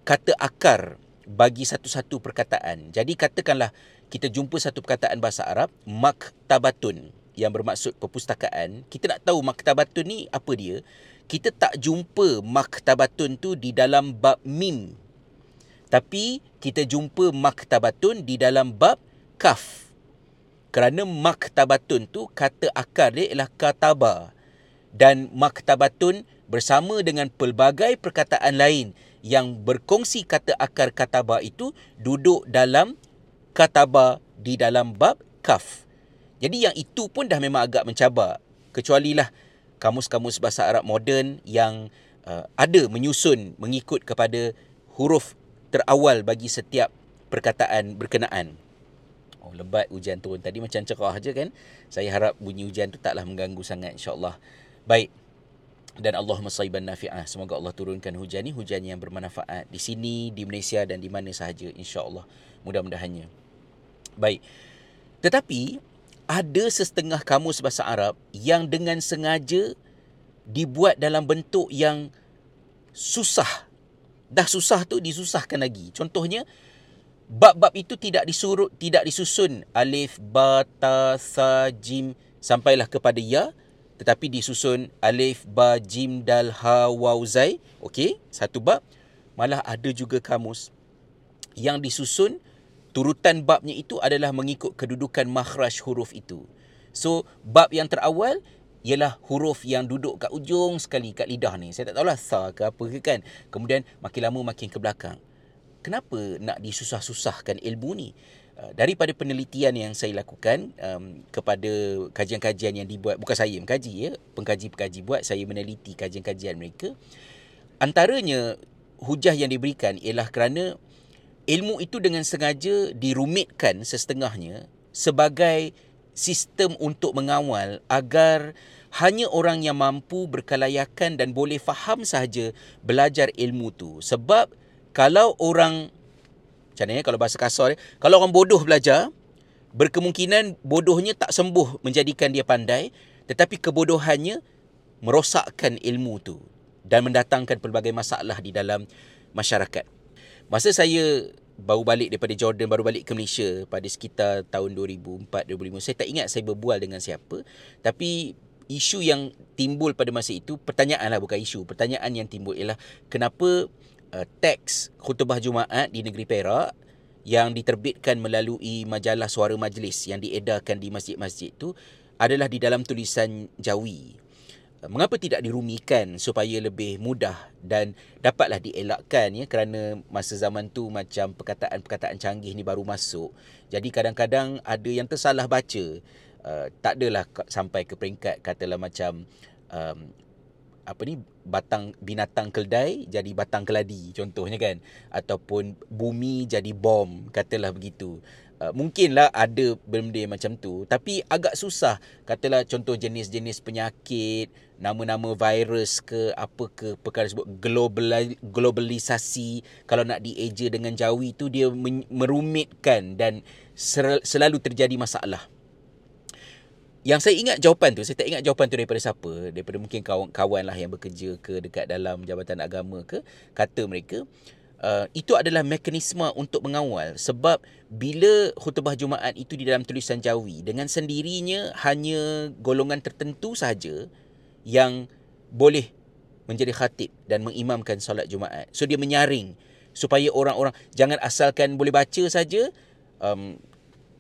kata akar bagi satu-satu perkataan. Jadi katakanlah kita jumpa satu perkataan bahasa Arab maktabatun yang bermaksud perpustakaan, kita nak tahu maktabatun ni apa dia? Kita tak jumpa maktabatun tu di dalam bab mim. Tapi kita jumpa maktabatun di dalam bab kaf kerana maktabatun tu kata akar dia ialah kataba dan maktabatun bersama dengan pelbagai perkataan lain yang berkongsi kata akar kataba itu duduk dalam kataba di dalam bab kaf. Jadi yang itu pun dah memang agak mencabar kecuali lah kamus-kamus bahasa Arab moden yang uh, ada menyusun mengikut kepada huruf terawal bagi setiap perkataan berkenaan. Oh, lebat hujan turun tadi macam cerah je kan. Saya harap bunyi hujan tu taklah mengganggu sangat insya-Allah. Baik. Dan Allahumma saiban nafi'ah. Semoga Allah turunkan hujan ni hujan yang bermanfaat di sini, di Malaysia dan di mana sahaja insya-Allah. Mudah-mudahannya. Baik. Tetapi ada setengah kamus bahasa Arab yang dengan sengaja dibuat dalam bentuk yang susah. Dah susah tu disusahkan lagi. Contohnya bab-bab itu tidak disuruh tidak disusun alif ba ta sa jim sampailah kepada ya tetapi disusun alif ba jim dal ha waw zai okey satu bab malah ada juga kamus yang disusun turutan babnya itu adalah mengikut kedudukan makhraj huruf itu so bab yang terawal ialah huruf yang duduk kat ujung sekali kat lidah ni saya tak tahulah sa ke apa ke kan kemudian makin lama makin ke belakang kenapa nak disusah-susahkan ilmu ni? Uh, daripada penelitian yang saya lakukan um, kepada kajian-kajian yang dibuat, bukan saya mengkaji ya, pengkaji-pengkaji buat, saya meneliti kajian-kajian mereka. Antaranya hujah yang diberikan ialah kerana ilmu itu dengan sengaja dirumitkan sesetengahnya sebagai sistem untuk mengawal agar hanya orang yang mampu berkelayakan dan boleh faham sahaja belajar ilmu tu sebab kalau orang macam mana ya kalau bahasa kasar ya, kalau orang bodoh belajar berkemungkinan bodohnya tak sembuh menjadikan dia pandai tetapi kebodohannya merosakkan ilmu tu dan mendatangkan pelbagai masalah di dalam masyarakat. Masa saya baru balik daripada Jordan baru balik ke Malaysia pada sekitar tahun 2004 2005 saya tak ingat saya berbual dengan siapa tapi isu yang timbul pada masa itu pertanyaan lah bukan isu pertanyaan yang timbul ialah kenapa uh, teks khutbah Jumaat di negeri Perak yang diterbitkan melalui majalah Suara Majlis yang diedarkan di masjid-masjid itu adalah di dalam tulisan Jawi. Uh, mengapa tidak dirumikan supaya lebih mudah dan dapatlah dielakkan ya kerana masa zaman tu macam perkataan-perkataan canggih ni baru masuk. Jadi kadang-kadang ada yang tersalah baca. Uh, tak adalah sampai ke peringkat katalah macam um, apa ni batang binatang keldai jadi batang keladi contohnya kan ataupun bumi jadi bom katalah begitu Uh, mungkinlah ada benda-benda macam tu. Tapi agak susah katalah contoh jenis-jenis penyakit nama-nama virus ke apa ke perkara sebut global globalisasi kalau nak dieja dengan jawi tu dia merumitkan dan selalu terjadi masalah. Yang saya ingat jawapan tu, saya tak ingat jawapan tu daripada siapa, daripada mungkin kawan-kawan lah yang bekerja ke dekat dalam jabatan agama ke, kata mereka, uh, itu adalah mekanisme untuk mengawal sebab bila khutbah Jumaat itu di dalam tulisan Jawi, dengan sendirinya hanya golongan tertentu sahaja yang boleh menjadi khatib dan mengimamkan solat Jumaat. So dia menyaring supaya orang-orang jangan asalkan boleh baca saja um,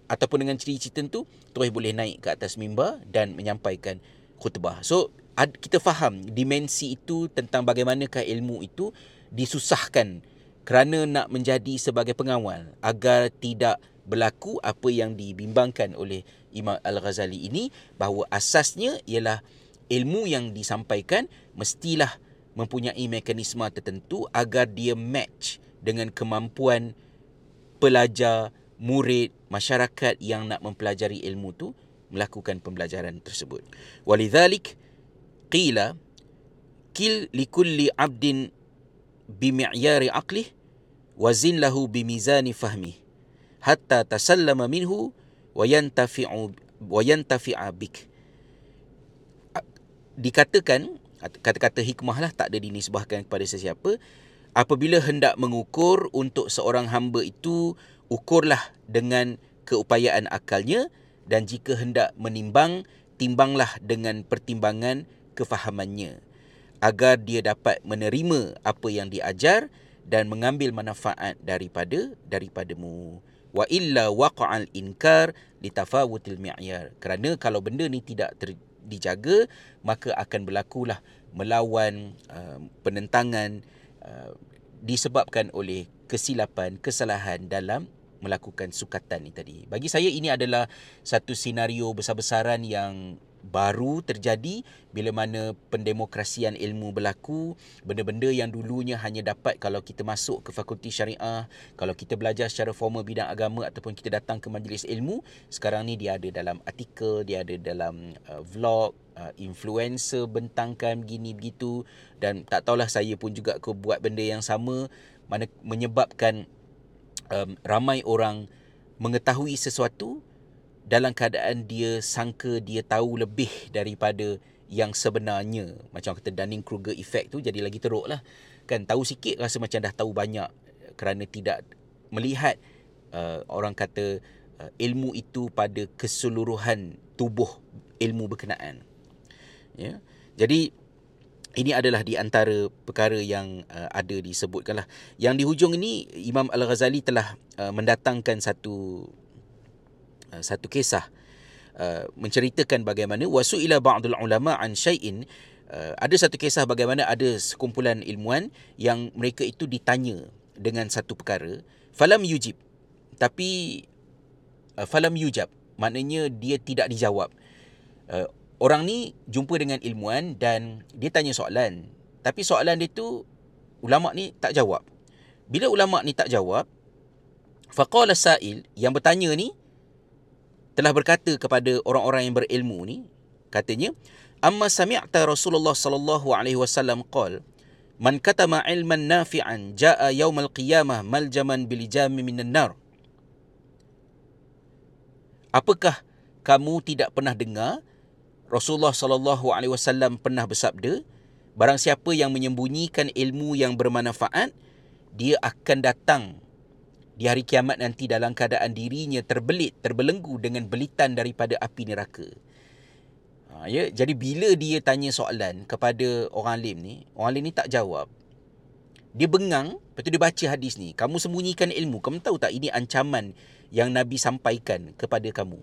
ataupun dengan cerita-cerita tu terus boleh naik ke atas mimbar dan menyampaikan khutbah. So ad, kita faham dimensi itu tentang bagaimanakah ilmu itu disusahkan kerana nak menjadi sebagai pengawal agar tidak berlaku apa yang dibimbangkan oleh Imam Al-Ghazali ini bahawa asasnya ialah ilmu yang disampaikan mestilah mempunyai mekanisme tertentu agar dia match dengan kemampuan pelajar murid, masyarakat yang nak mempelajari ilmu tu melakukan pembelajaran tersebut. Walidzalik qila kil likulli 'abdin bimi'yari aqlih wa zin lahu bimizani fahmi hatta tasallama minhu wa yantafi'u wa yantafi'a bik. Dikatakan kata-kata hikmah lah tak ada dinisbahkan kepada sesiapa apabila hendak mengukur untuk seorang hamba itu ukurlah dengan keupayaan akalnya dan jika hendak menimbang timbanglah dengan pertimbangan kefahamannya agar dia dapat menerima apa yang diajar dan mengambil manfaat daripada daripadamu wa illa waqa'al inkar litafawutil mi'yar kerana kalau benda ni tidak ter, dijaga maka akan berlakulah melawan uh, penentangan uh, disebabkan oleh kesilapan kesalahan dalam melakukan sukatan ni tadi. Bagi saya ini adalah satu senario besar-besaran yang baru terjadi bila mana pendemokrasian ilmu berlaku. Benda-benda yang dulunya hanya dapat kalau kita masuk ke fakulti syariah kalau kita belajar secara formal bidang agama ataupun kita datang ke majlis ilmu sekarang ni dia ada dalam artikel dia ada dalam uh, vlog uh, influencer bentangkan begini begitu. Dan tak tahulah saya pun juga ke buat benda yang sama mana menyebabkan um, ramai orang mengetahui sesuatu dalam keadaan dia sangka dia tahu lebih daripada yang sebenarnya. Macam kata Dunning-Kruger effect tu jadi lagi teruk lah. Kan tahu sikit rasa macam dah tahu banyak kerana tidak melihat uh, orang kata uh, ilmu itu pada keseluruhan tubuh ilmu berkenaan. Ya. Jadi ini adalah di antara perkara yang uh, ada disebutkan lah. Yang di hujung ini Imam Al-Ghazali telah uh, mendatangkan satu satu kisah uh, menceritakan bagaimana wasuila ba'dul ulama an syai'in uh, ada satu kisah bagaimana ada sekumpulan ilmuan yang mereka itu ditanya dengan satu perkara falam yujib tapi uh, falam yujab maknanya dia tidak dijawab uh, orang ni jumpa dengan ilmuan dan dia tanya soalan. Tapi soalan dia tu ulama ni tak jawab. Bila ulama ni tak jawab, faqala sa'il yang bertanya ni telah berkata kepada orang-orang yang berilmu ni, katanya, "Amma sami'ta Rasulullah sallallahu alaihi wasallam qol, man katama ilman nafi'an jaa yaumal qiyamah maljaman bilijami minan nar." Apakah kamu tidak pernah dengar Rasulullah sallallahu alaihi wasallam pernah bersabda, barang siapa yang menyembunyikan ilmu yang bermanfaat, dia akan datang di hari kiamat nanti dalam keadaan dirinya terbelit, terbelenggu dengan belitan daripada api neraka. Ha, ya, jadi bila dia tanya soalan kepada orang alim ni, orang alim ni tak jawab. Dia bengang, lepas tu dia baca hadis ni. Kamu sembunyikan ilmu. Kamu tahu tak ini ancaman yang Nabi sampaikan kepada kamu.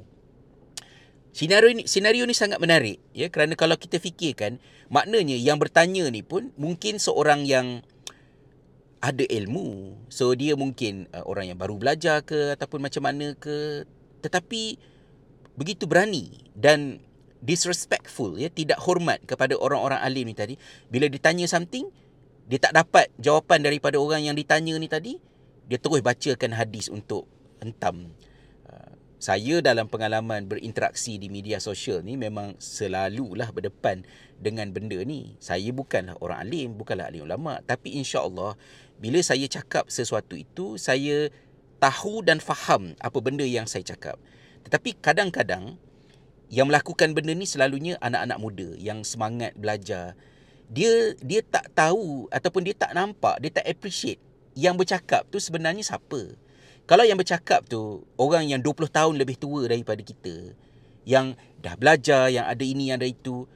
Senario ni, senario ni sangat menarik ya kerana kalau kita fikirkan maknanya yang bertanya ni pun mungkin seorang yang ada ilmu. So dia mungkin uh, orang yang baru belajar ke ataupun macam mana ke. Tetapi begitu berani dan disrespectful ya tidak hormat kepada orang-orang alim ni tadi bila ditanya something dia tak dapat jawapan daripada orang yang ditanya ni tadi dia terus bacakan hadis untuk hentam. Uh, saya dalam pengalaman berinteraksi di media sosial ni memang selalulah berdepan dengan benda ni. Saya bukanlah orang alim, bukanlah alim ulama, tapi insya-Allah bila saya cakap sesuatu itu saya tahu dan faham apa benda yang saya cakap. Tetapi kadang-kadang yang melakukan benda ni selalunya anak-anak muda yang semangat belajar. Dia dia tak tahu ataupun dia tak nampak, dia tak appreciate yang bercakap tu sebenarnya siapa. Kalau yang bercakap tu orang yang 20 tahun lebih tua daripada kita, yang dah belajar, yang ada ini, yang ada itu,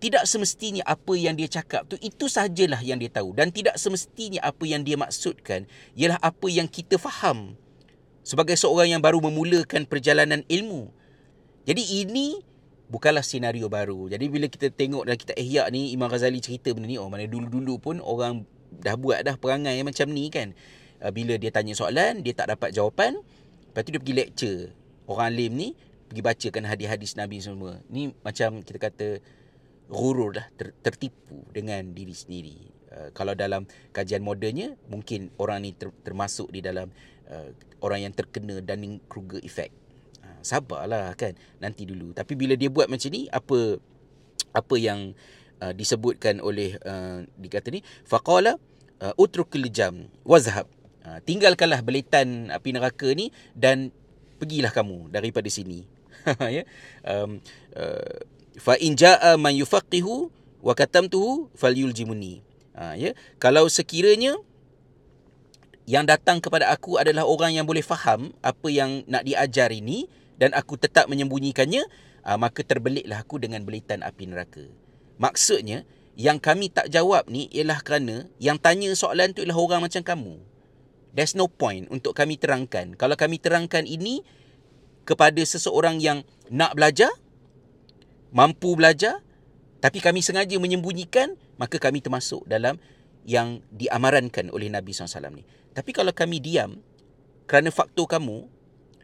tidak semestinya apa yang dia cakap tu itu sajalah yang dia tahu dan tidak semestinya apa yang dia maksudkan ialah apa yang kita faham sebagai seorang yang baru memulakan perjalanan ilmu. Jadi ini bukanlah senario baru. Jadi bila kita tengok dalam kitab Ihya ni Imam Ghazali cerita benda ni oh mana dulu-dulu pun orang dah buat dah perangai macam ni kan. Uh, bila dia tanya soalan, dia tak dapat jawapan. Lepas tu dia pergi lecture. Orang alim ni pergi bacakan hadis-hadis Nabi semua. Ni macam kita kata gurur dah, ter, tertipu dengan diri sendiri. Uh, kalau dalam kajian modernnya, mungkin orang ni ter, termasuk di dalam uh, orang yang terkena Dunning-Kruger effect. Uh, sabarlah kan, nanti dulu. Tapi bila dia buat macam ni, apa apa yang uh, disebutkan oleh uh, dikata ni, faqala uh, utrukil jam wazhab Ha, tinggalkanlah belitan api neraka ni dan pergilah kamu daripada sini. ya. Um, uh, fa in jaa man yufaqihu wa katamtuhu falyuljimuni. Ha, ya. Kalau sekiranya yang datang kepada aku adalah orang yang boleh faham apa yang nak diajar ini dan aku tetap menyembunyikannya, uh, maka terbelitlah aku dengan belitan api neraka. Maksudnya, yang kami tak jawab ni ialah kerana yang tanya soalan tu ialah orang macam kamu. There's no point untuk kami terangkan. Kalau kami terangkan ini kepada seseorang yang nak belajar, mampu belajar, tapi kami sengaja menyembunyikan, maka kami termasuk dalam yang diamarankan oleh Nabi SAW ni. Tapi kalau kami diam kerana faktor kamu,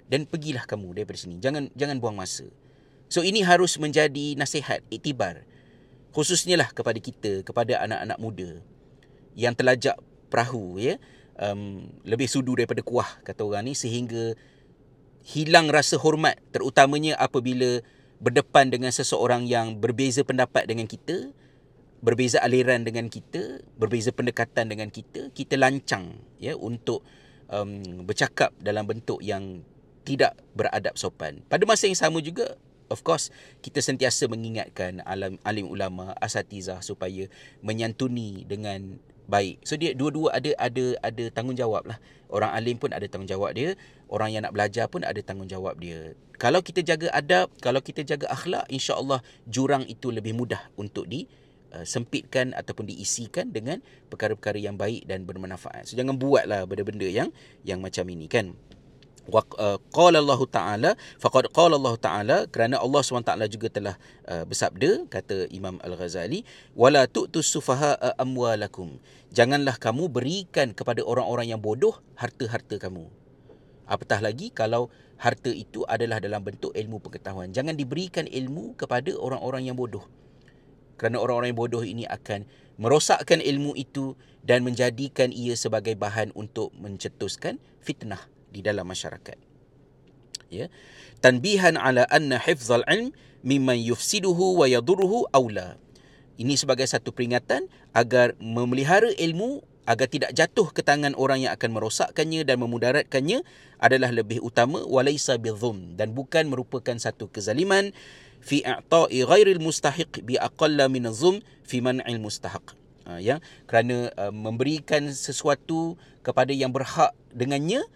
dan pergilah kamu daripada sini. Jangan jangan buang masa. So ini harus menjadi nasihat, iktibar. Khususnya lah kepada kita, kepada anak-anak muda yang telajak perahu ya um, lebih sudu daripada kuah kata orang ni sehingga hilang rasa hormat terutamanya apabila berdepan dengan seseorang yang berbeza pendapat dengan kita berbeza aliran dengan kita berbeza pendekatan dengan kita kita lancang ya untuk um, bercakap dalam bentuk yang tidak beradab sopan. Pada masa yang sama juga of course kita sentiasa mengingatkan alim ulama asatizah supaya menyantuni dengan baik. So dia dua-dua ada ada ada tanggungjawab lah. Orang alim pun ada tanggungjawab dia, orang yang nak belajar pun ada tanggungjawab dia. Kalau kita jaga adab, kalau kita jaga akhlak, insya-Allah jurang itu lebih mudah untuk di uh, sempitkan ataupun diisikan dengan perkara-perkara yang baik dan bermanfaat. So jangan buatlah benda-benda yang yang macam ini kan wa uh, qala Allah taala faqad qala Allah taala kerana Allah SWT juga telah uh, bersabda kata Imam Al-Ghazali wala tu'tus sufaha amwalakum. Janganlah kamu berikan kepada orang-orang yang bodoh harta-harta kamu. Apatah lagi kalau harta itu adalah dalam bentuk ilmu pengetahuan jangan diberikan ilmu kepada orang-orang yang bodoh. Kerana orang-orang yang bodoh ini akan merosakkan ilmu itu dan menjadikan ia sebagai bahan untuk mencetuskan fitnah di dalam masyarakat. Ya. Tanbihan ala anna hifzal ilm mimman yufsiduhu wa yadurruhu aula. Ini sebagai satu peringatan agar memelihara ilmu agar tidak jatuh ke tangan orang yang akan merosakkannya dan memudaratkannya adalah lebih utama walaisa bizum dan bukan merupakan satu kezaliman fi i'ta'i ghairil mustahiq bi aqalla min az-zum fi man'il mustahaq. Ha, ya kerana uh, memberikan sesuatu kepada yang berhak dengannya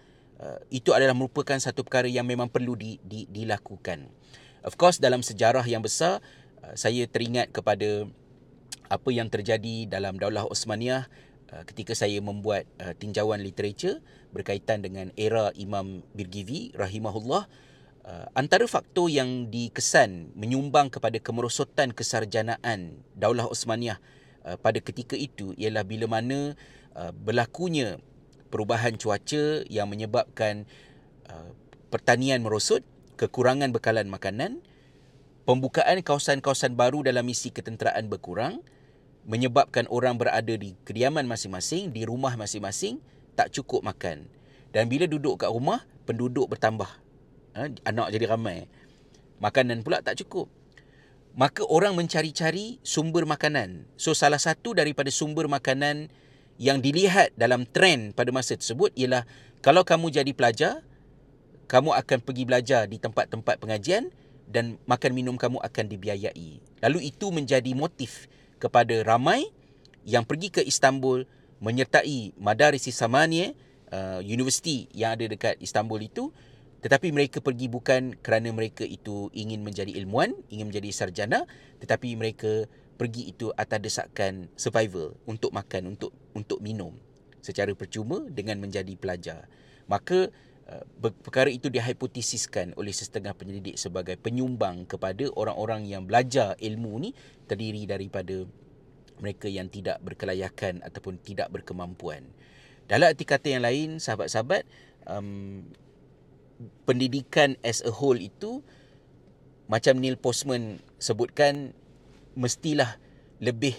Uh, itu adalah merupakan satu perkara yang memang perlu di, di, dilakukan. Of course dalam sejarah yang besar uh, saya teringat kepada apa yang terjadi dalam Daulah Osmaniyah uh, ketika saya membuat uh, tinjauan literature berkaitan dengan era Imam Birgivi rahimahullah uh, antara faktor yang dikesan menyumbang kepada kemerosotan kesarjanaan Daulah Osmaniyah uh, pada ketika itu ialah bila mana uh, berlakunya perubahan cuaca yang menyebabkan uh, pertanian merosot, kekurangan bekalan makanan, pembukaan kawasan-kawasan baru dalam misi ketenteraan berkurang, menyebabkan orang berada di kediaman masing-masing, di rumah masing-masing, tak cukup makan. Dan bila duduk kat rumah, penduduk bertambah ha, anak jadi ramai. Makanan pula tak cukup. Maka orang mencari-cari sumber makanan. So salah satu daripada sumber makanan yang dilihat dalam trend pada masa tersebut ialah kalau kamu jadi pelajar, kamu akan pergi belajar di tempat-tempat pengajian dan makan minum kamu akan dibiayai. Lalu itu menjadi motif kepada ramai yang pergi ke Istanbul menyertai Madaris Samaniye uh, universiti yang ada dekat Istanbul itu tetapi mereka pergi bukan kerana mereka itu ingin menjadi ilmuwan, ingin menjadi sarjana tetapi mereka pergi itu atas desakan survival untuk makan, untuk untuk minum secara percuma dengan menjadi pelajar. Maka uh, perkara itu dihipotesiskan oleh setengah penyelidik sebagai penyumbang kepada orang-orang yang belajar ilmu ni terdiri daripada mereka yang tidak berkelayakan ataupun tidak berkemampuan. Dalam arti kata yang lain, sahabat-sahabat, um, pendidikan as a whole itu macam Neil Postman sebutkan mestilah lebih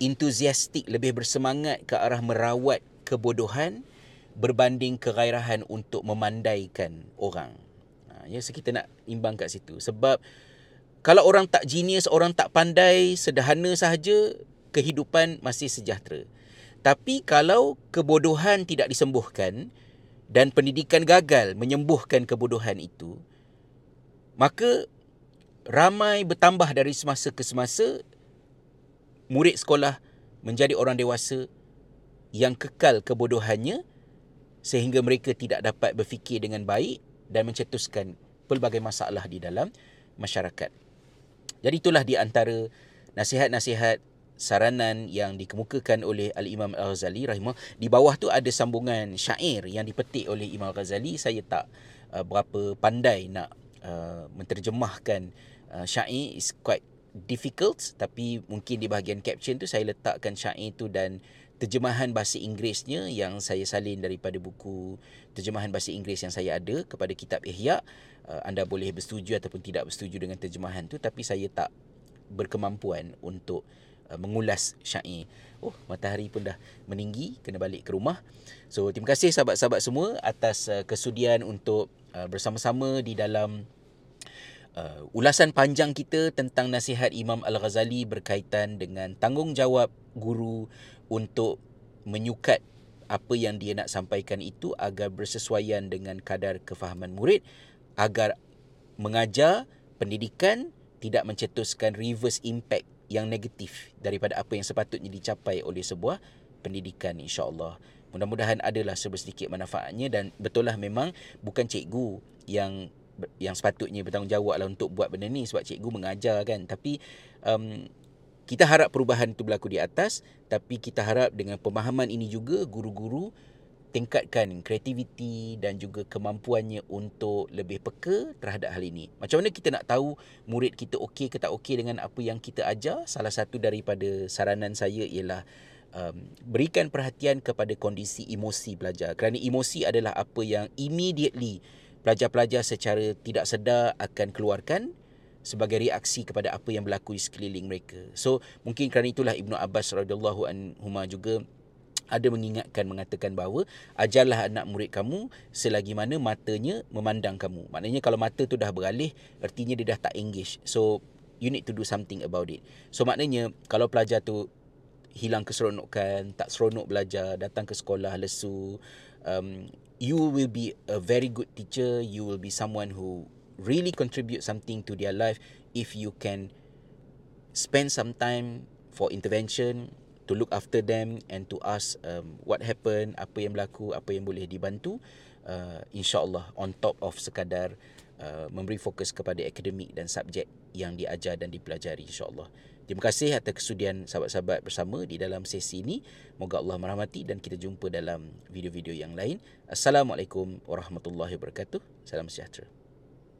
entusiastik, lebih bersemangat ke arah merawat kebodohan berbanding kegairahan untuk memandaikan orang. Ha, ya, so kita nak imbang kat situ. Sebab kalau orang tak genius, orang tak pandai, sederhana sahaja, kehidupan masih sejahtera. Tapi kalau kebodohan tidak disembuhkan dan pendidikan gagal menyembuhkan kebodohan itu, maka ramai bertambah dari semasa ke semasa murid sekolah menjadi orang dewasa yang kekal kebodohannya sehingga mereka tidak dapat berfikir dengan baik dan mencetuskan pelbagai masalah di dalam masyarakat. Jadi itulah di antara nasihat-nasihat saranan yang dikemukakan oleh Al-Imam Al-Ghazali rahimah di bawah tu ada sambungan syair yang dipetik oleh Imam Al-Ghazali saya tak uh, berapa pandai nak uh, menterjemahkan uh, syair is quite difficult tapi mungkin di bahagian caption tu saya letakkan syair tu dan terjemahan bahasa Inggerisnya yang saya salin daripada buku terjemahan bahasa Inggeris yang saya ada kepada kitab Ihya uh, anda boleh bersetuju ataupun tidak bersetuju dengan terjemahan tu tapi saya tak berkemampuan untuk Uh, mengulas syair. Oh, matahari pun dah meninggi, kena balik ke rumah. So, terima kasih sahabat-sahabat semua atas uh, kesudian untuk uh, bersama-sama di dalam uh, ulasan panjang kita tentang nasihat Imam Al-Ghazali berkaitan dengan tanggungjawab guru untuk menyukat apa yang dia nak sampaikan itu agar bersesuaian dengan kadar kefahaman murid agar mengajar pendidikan tidak mencetuskan reverse impact yang negatif daripada apa yang sepatutnya dicapai oleh sebuah pendidikan insya-Allah. Mudah-mudahan adalah sedikit manfaatnya dan betul lah memang bukan cikgu yang yang sepatutnya bertanggungjawab lah untuk buat benda ni sebab cikgu mengajar kan tapi um, kita harap perubahan itu berlaku di atas tapi kita harap dengan pemahaman ini juga guru-guru tingkatkan kreativiti dan juga kemampuannya untuk lebih peka terhadap hal ini. Macam mana kita nak tahu murid kita okey ke tak okey dengan apa yang kita ajar? Salah satu daripada saranan saya ialah um, berikan perhatian kepada kondisi emosi pelajar. Kerana emosi adalah apa yang immediately pelajar-pelajar secara tidak sedar akan keluarkan sebagai reaksi kepada apa yang berlaku di sekeliling mereka. So, mungkin kerana itulah Ibnu Abbas radhiyallahu anhu juga ada mengingatkan mengatakan bahawa ajarlah anak murid kamu selagi mana matanya memandang kamu. Maknanya kalau mata tu dah beralih, artinya dia dah tak engage. So you need to do something about it. So maknanya kalau pelajar tu hilang keseronokan, tak seronok belajar, datang ke sekolah lesu, um, you will be a very good teacher, you will be someone who really contribute something to their life if you can spend some time for intervention to look after them and to ask um, what happened, apa yang berlaku, apa yang boleh dibantu. Uh, InsyaAllah on top of sekadar uh, memberi fokus kepada akademik dan subjek yang diajar dan dipelajari insyaAllah. Terima kasih atas kesudian sahabat-sahabat bersama di dalam sesi ini. Moga Allah merahmati dan kita jumpa dalam video-video yang lain. Assalamualaikum warahmatullahi wabarakatuh. Salam sejahtera.